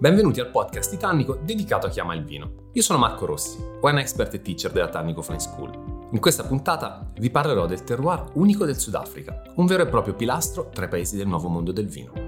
Benvenuti al podcast di Tannico dedicato a chi ama il vino. Io sono Marco Rossi, wine expert e teacher della Tannico Fine School. In questa puntata vi parlerò del terroir unico del Sudafrica, un vero e proprio pilastro tra i paesi del nuovo mondo del vino.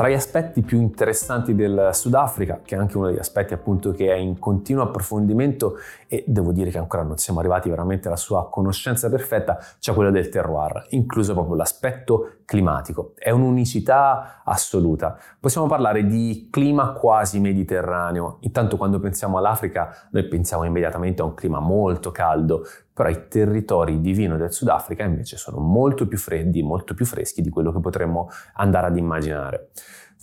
Tra gli aspetti più interessanti del Sudafrica, che è anche uno degli aspetti appunto che è in continuo approfondimento e devo dire che ancora non siamo arrivati veramente alla sua conoscenza perfetta, c'è quello del terroir, incluso proprio l'aspetto climatico. È un'unicità assoluta. Possiamo parlare di clima quasi mediterraneo. Intanto quando pensiamo all'Africa noi pensiamo immediatamente a un clima molto caldo, però i territori di vino del Sudafrica invece sono molto più freddi, molto più freschi di quello che potremmo andare ad immaginare.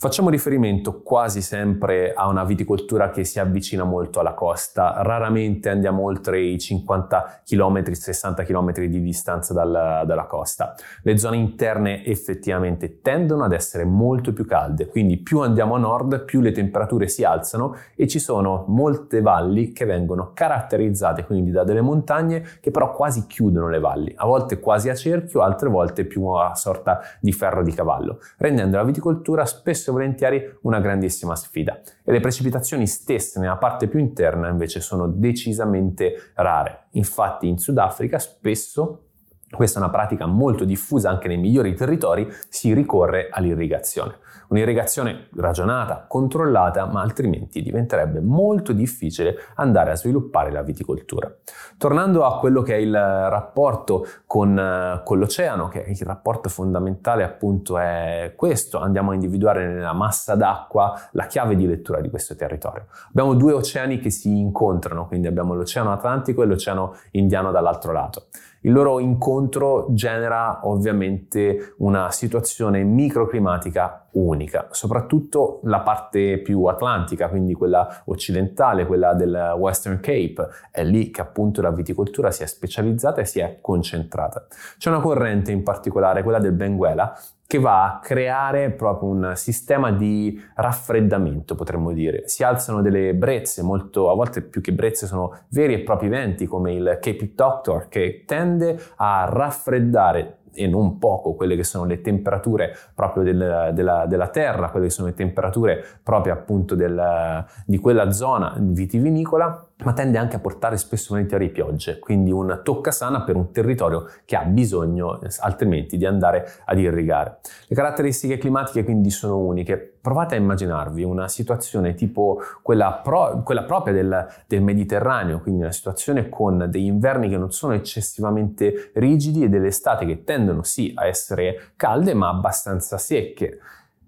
Facciamo riferimento quasi sempre a una viticoltura che si avvicina molto alla costa, raramente andiamo oltre i 50 km, 60 km di distanza dal, dalla costa. Le zone interne effettivamente tendono ad essere molto più calde, quindi più andiamo a nord più le temperature si alzano e ci sono molte valli che vengono caratterizzate quindi da delle montagne che però quasi chiudono le valli, a volte quasi a cerchio, altre volte più a sorta di ferro di cavallo, rendendo la viticoltura spesso spesso e volentieri una grandissima sfida e le precipitazioni stesse nella parte più interna invece sono decisamente rare. Infatti in Sudafrica spesso questa è una pratica molto diffusa anche nei migliori territori, si ricorre all'irrigazione. Un'irrigazione ragionata, controllata, ma altrimenti diventerebbe molto difficile andare a sviluppare la viticoltura. Tornando a quello che è il rapporto con, con l'oceano, che il rapporto fondamentale appunto è questo, andiamo a individuare nella massa d'acqua la chiave di lettura di questo territorio. Abbiamo due oceani che si incontrano, quindi abbiamo l'oceano Atlantico e l'oceano Indiano dall'altro lato. Il loro incontro genera ovviamente una situazione microclimatica unica, soprattutto la parte più atlantica, quindi quella occidentale, quella del Western Cape, è lì che appunto la viticoltura si è specializzata e si è concentrata. C'è una corrente in particolare, quella del Benguela, che va a creare proprio un sistema di raffreddamento, potremmo dire. Si alzano delle brezze, molto, a volte più che brezze sono veri e propri venti, come il Cape Doctor, che tende a raffreddare e non poco quelle che sono le temperature proprio del, della, della, terra, quelle che sono le temperature proprio appunto del, di quella zona vitivinicola ma tende anche a portare spesso volentieri piogge, quindi un toccasana per un territorio che ha bisogno altrimenti di andare ad irrigare. Le caratteristiche climatiche quindi sono uniche. Provate a immaginarvi una situazione tipo quella, pro, quella propria del, del, Mediterraneo, quindi una situazione con degli inverni che non sono eccessivamente rigidi e delle estati che tendono sì a essere calde ma abbastanza secche.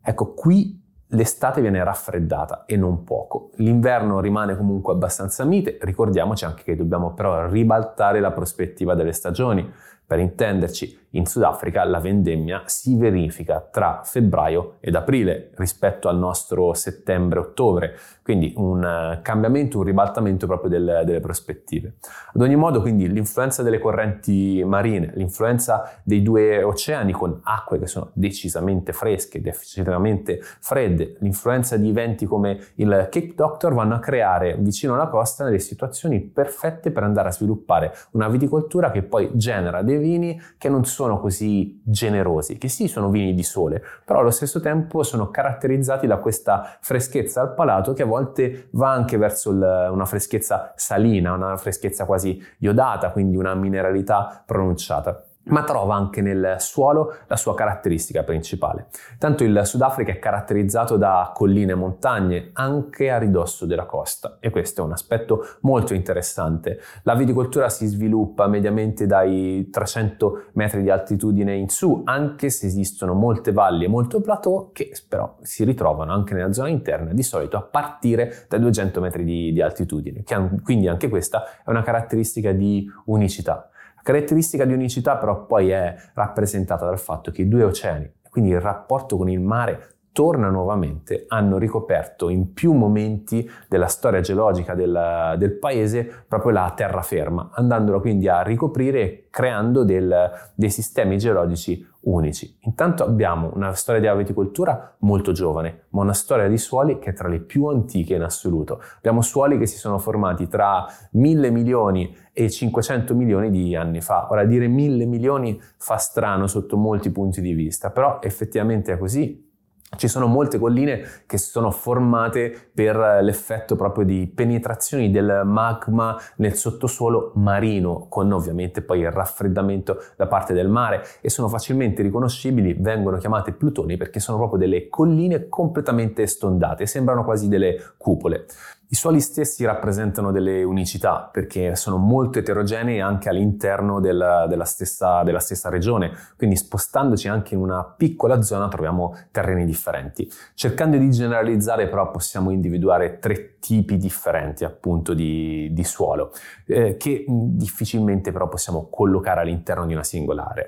Ecco, qui l'estate viene raffreddata e non poco. L'inverno rimane comunque abbastanza mite, ricordiamoci anche che dobbiamo però ribaltare la prospettiva delle stagioni. Per intenderci, in Sudafrica la vendemmia si verifica tra febbraio ed aprile rispetto al nostro settembre-ottobre, quindi un eh, cambiamento, un ribaltamento proprio del, delle prospettive. Ad ogni modo, quindi l'influenza delle correnti marine, l'influenza dei due oceani con acque che sono decisamente fresche, decisamente fredde, l'influenza di eventi come il Cape Doctor vanno a creare vicino alla costa delle situazioni perfette per andare a sviluppare una viticoltura che poi genera dei vini che non sono così generosi, che sì sono vini di sole, però allo stesso tempo sono caratterizzati da questa freschezza al palato che a volte va anche verso il, una freschezza salina, una freschezza quasi iodata, quindi una mineralità pronunciata ma trova anche nel suolo la sua caratteristica principale. Tanto il Sudafrica è caratterizzato da colline e montagne anche a ridosso della costa e questo è un aspetto molto interessante. La viticoltura si sviluppa mediamente dai 300 metri di altitudine in su, anche se esistono molte valli e molto plateau che però si ritrovano anche nella zona interna, di solito a partire dai 200 metri di, di altitudine, quindi anche questa è una caratteristica di unicità. Caratteristica di unicità però poi è rappresentata dal fatto che i due oceani, quindi il rapporto con il mare torna nuovamente, hanno ricoperto in più momenti della storia geologica del, del paese proprio la terraferma, andandola quindi a ricoprire creando del, dei sistemi geologici unici. Intanto abbiamo una storia di viticoltura molto giovane, ma una storia di suoli che è tra le più antiche in assoluto. Abbiamo suoli che si sono formati tra mille milioni e 500 milioni di anni fa. Ora dire mille milioni fa strano sotto molti punti di vista, però effettivamente è così ci sono molte colline che si sono formate per l'effetto proprio di penetrazioni del magma nel sottosuolo marino, con ovviamente poi il raffreddamento da parte del mare e sono facilmente riconoscibili, vengono chiamate plutoni perché sono proprio delle colline completamente stondate, sembrano quasi delle cupole. I suoli stessi rappresentano delle unicità perché sono molto eterogenei anche all'interno della, della, stessa, della, stessa, regione, quindi spostandoci anche in una piccola zona troviamo terreni differenti. Cercando di generalizzare però possiamo individuare tre tipi differenti appunto di, di suolo eh, che difficilmente però possiamo collocare all'interno di una singola area.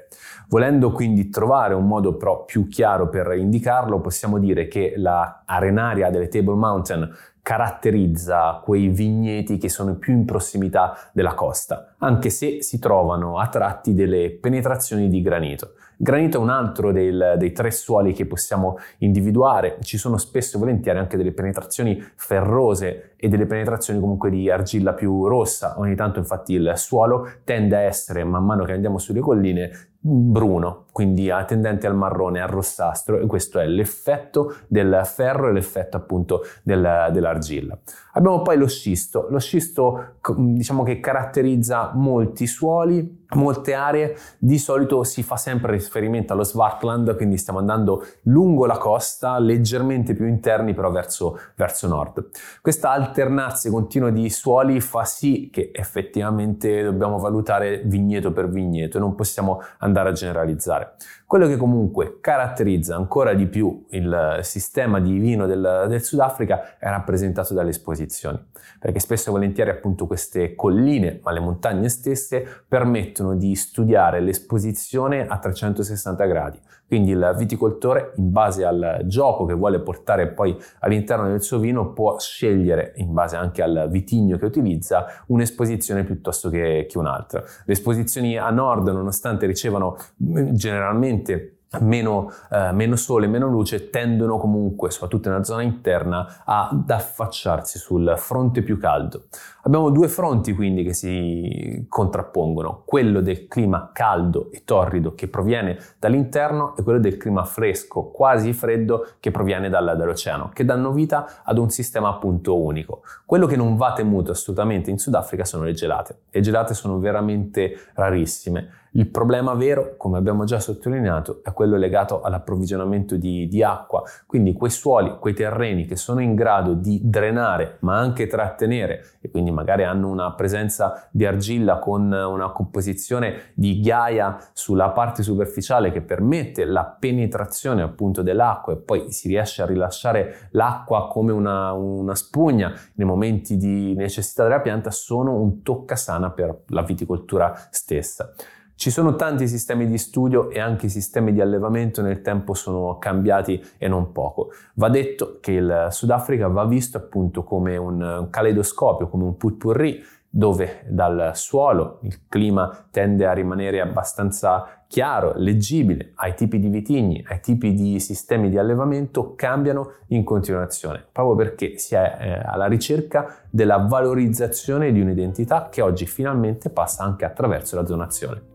Volendo quindi trovare un modo però più chiaro per indicarlo possiamo dire che la arenaria delle Table Mountain caratterizza quei vigneti che sono più in prossimità della costa, anche se si trovano a tratti delle penetrazioni di granito. Granito è un altro del, dei tre suoli che possiamo individuare, ci sono spesso e volentieri anche delle penetrazioni ferrose e delle penetrazioni comunque di argilla più rossa, ogni tanto infatti il suolo tende a essere, man mano che andiamo sulle colline, bruno, quindi tendente al marrone, al rossastro e questo è l'effetto del ferro e l'effetto appunto del, dell'argilla. Abbiamo poi lo scisto, lo scisto diciamo che caratterizza molti suoli, molte aree, di solito si fa sempre riferimento allo Swartland, quindi stiamo andando lungo la costa, leggermente più interni però verso, verso nord. Questa alternanza continua di suoli fa sì che effettivamente dobbiamo valutare vigneto per vigneto e non possiamo andare a generalizzare. Quello che comunque caratterizza ancora di più il sistema di vino del, del Sudafrica è rappresentato dalle esposizioni, perché spesso e volentieri appunto queste colline, ma le montagne stesse, permettono di studiare l'esposizione a 360 gradi. Quindi il viticoltore, in base al gioco che vuole portare poi all'interno del suo vino, può scegliere, in base anche al vitigno che utilizza, un'esposizione piuttosto che, che un'altra. Le esposizioni a nord, nonostante ricevano generalmente Meno, eh, meno, sole, meno luce, tendono comunque, soprattutto nella zona interna, ad affacciarsi sul fronte più caldo. Abbiamo due fronti quindi che si contrappongono, quello del clima caldo e torrido che proviene dall'interno e quello del clima fresco, quasi freddo, che proviene dal, dall'oceano, che danno vita ad un sistema appunto unico. Quello che non va temuto assolutamente in Sudafrica sono le gelate. Le gelate sono veramente rarissime il problema vero, come abbiamo già sottolineato, è quello legato all'approvvigionamento di, di, acqua, quindi quei suoli, quei terreni che sono in grado di drenare ma anche trattenere e quindi magari hanno una presenza di argilla con una composizione di ghiaia sulla parte superficiale che permette la penetrazione appunto dell'acqua e poi si riesce a rilasciare l'acqua come una, una spugna nei momenti di necessità della pianta, sono un toccasana per la viticoltura stessa. Ci sono tanti sistemi di studio e anche i sistemi di allevamento nel tempo sono cambiati e non poco. Va detto che il Sudafrica va visto appunto come un caleidoscopio, come un putpurri dove dal suolo il clima tende a rimanere abbastanza chiaro, leggibile, ai tipi di vitigni, ai tipi di sistemi di allevamento cambiano in continuazione, proprio perché si è eh, alla ricerca della valorizzazione di un'identità che oggi finalmente passa anche attraverso la zonazione.